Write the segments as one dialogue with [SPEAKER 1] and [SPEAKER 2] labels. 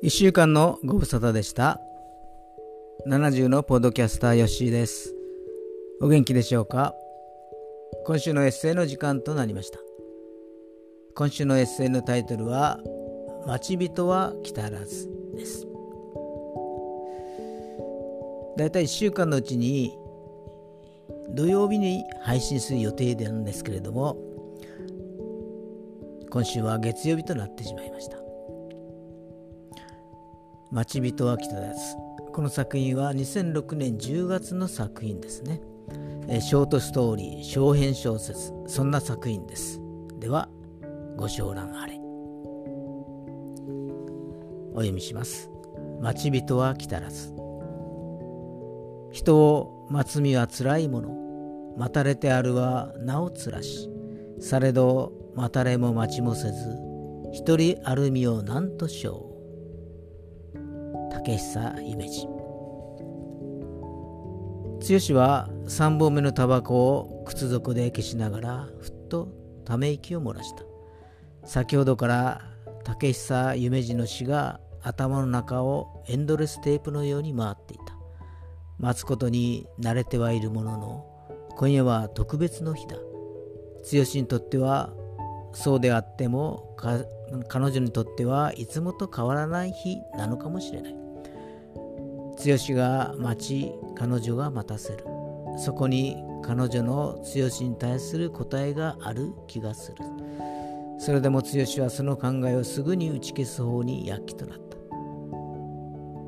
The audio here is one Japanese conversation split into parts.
[SPEAKER 1] 1週間のご無沙汰でした。70のポッドキャスターヨッシーです。お元気でしょうか？今週のエッセイの時間となりました。今週のエッセイのタイトルは待ち人は来たらずです。だいたい1週間のうちに土曜日に配信する予定なんですけれども今週は月曜日となってしまいました。待ち人は来たやつこの作品は2006年10月の作品ですね。ショートストーリー小編小説そんな作品です。ではご承覧あれ。お読みします。待ち人は来たらず。人を待つ身はつらいもの。待たれてあるはなおつらし。されど待たれも待ちもせず一人ある身を何としょう。竹久夢二剛は三本目のタバコを靴底で消しながらふっとため息を漏らした。先ほどから竹久夢二の死が頭の中をエンドレステープのように回っていた。待つことに慣れてはいるものの今夜は特別の日だ。剛にとってはそうであっても彼女にとってはいつもと変わらない日なのかもしれない。剛が待ち彼女が待たせる。そこに彼女の剛に対する答えがある気がする。それでも剛はその考えをすぐに打ち消す方に躍起となった。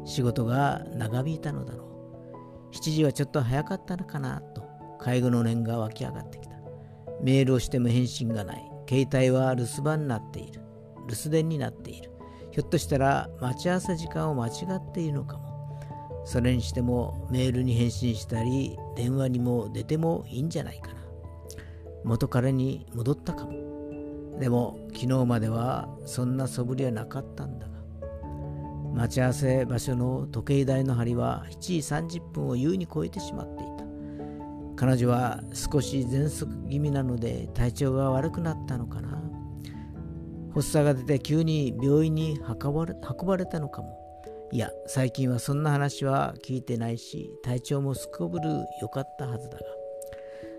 [SPEAKER 1] 仕事が長引いたのだろう。7時はちょっと早かったのかなと介護の念が湧き上がってきた。メールをしても返信がない。携帯は留守番になっている。留守電になっている。ひょっとしたら待ち合わせ時間を間違っているのかも。それにしてもメールに返信したり電話にも出てもいいんじゃないかな。元彼に戻ったかも。でも昨日まではそんな素振りはなかったんだが。待ち合わせ場所の時計台の針は7時30分を優に超えてしまっていた。彼女は少し喘息気味なので体調が悪くなったのかな。発作が出て急に病院に運ばれ運ばれたのかも。いや最近はそんな話は聞いてないし体調もすこぶる良かったはずだが。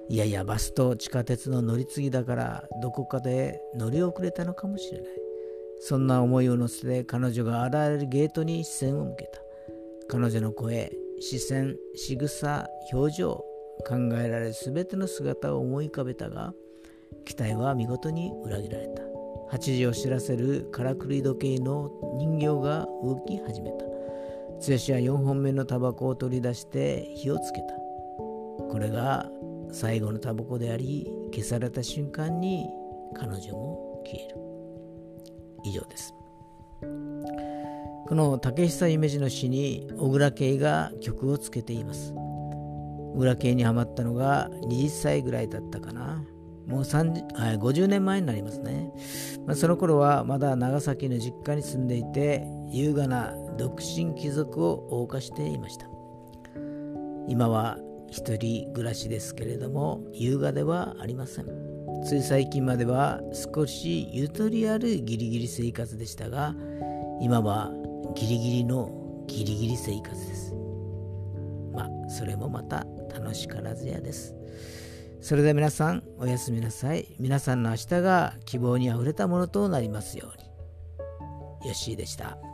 [SPEAKER 1] いやいやバスと地下鉄の乗り継ぎだからどこかで乗り遅れたのかもしれない。そんな思いを乗せて彼女が現れるゲートに視線を向けた。彼女の声視線仕草表情考えられる全ての姿を思い浮かべたが期待は見事に裏切られた。8時を知らせるからくり時計の人形が動き始めた。剛は4本目のタバコを取り出して火をつけた。これが最後のタバコであり消された瞬間に彼女も消える。以上です。この竹久夢二の詩に小倉圭が曲をつけています。裏系にはまったのが20歳ぐらいだったかな。もう30 50年前になりますね。まあ、その頃はまだ長崎の実家に住んでいて、優雅な独身貴族を謳歌していました。今は一人暮らしですけれども、優雅ではありません。つい最近までは少しゆとりあるギリギリ生活でしたが、今はギリギリのギリギリ生活です。まあ、それもまた楽しからずやです。それでは皆さん、おやすみなさい。皆さんの明日が希望にあふれたものとなりますように。よッしーでした。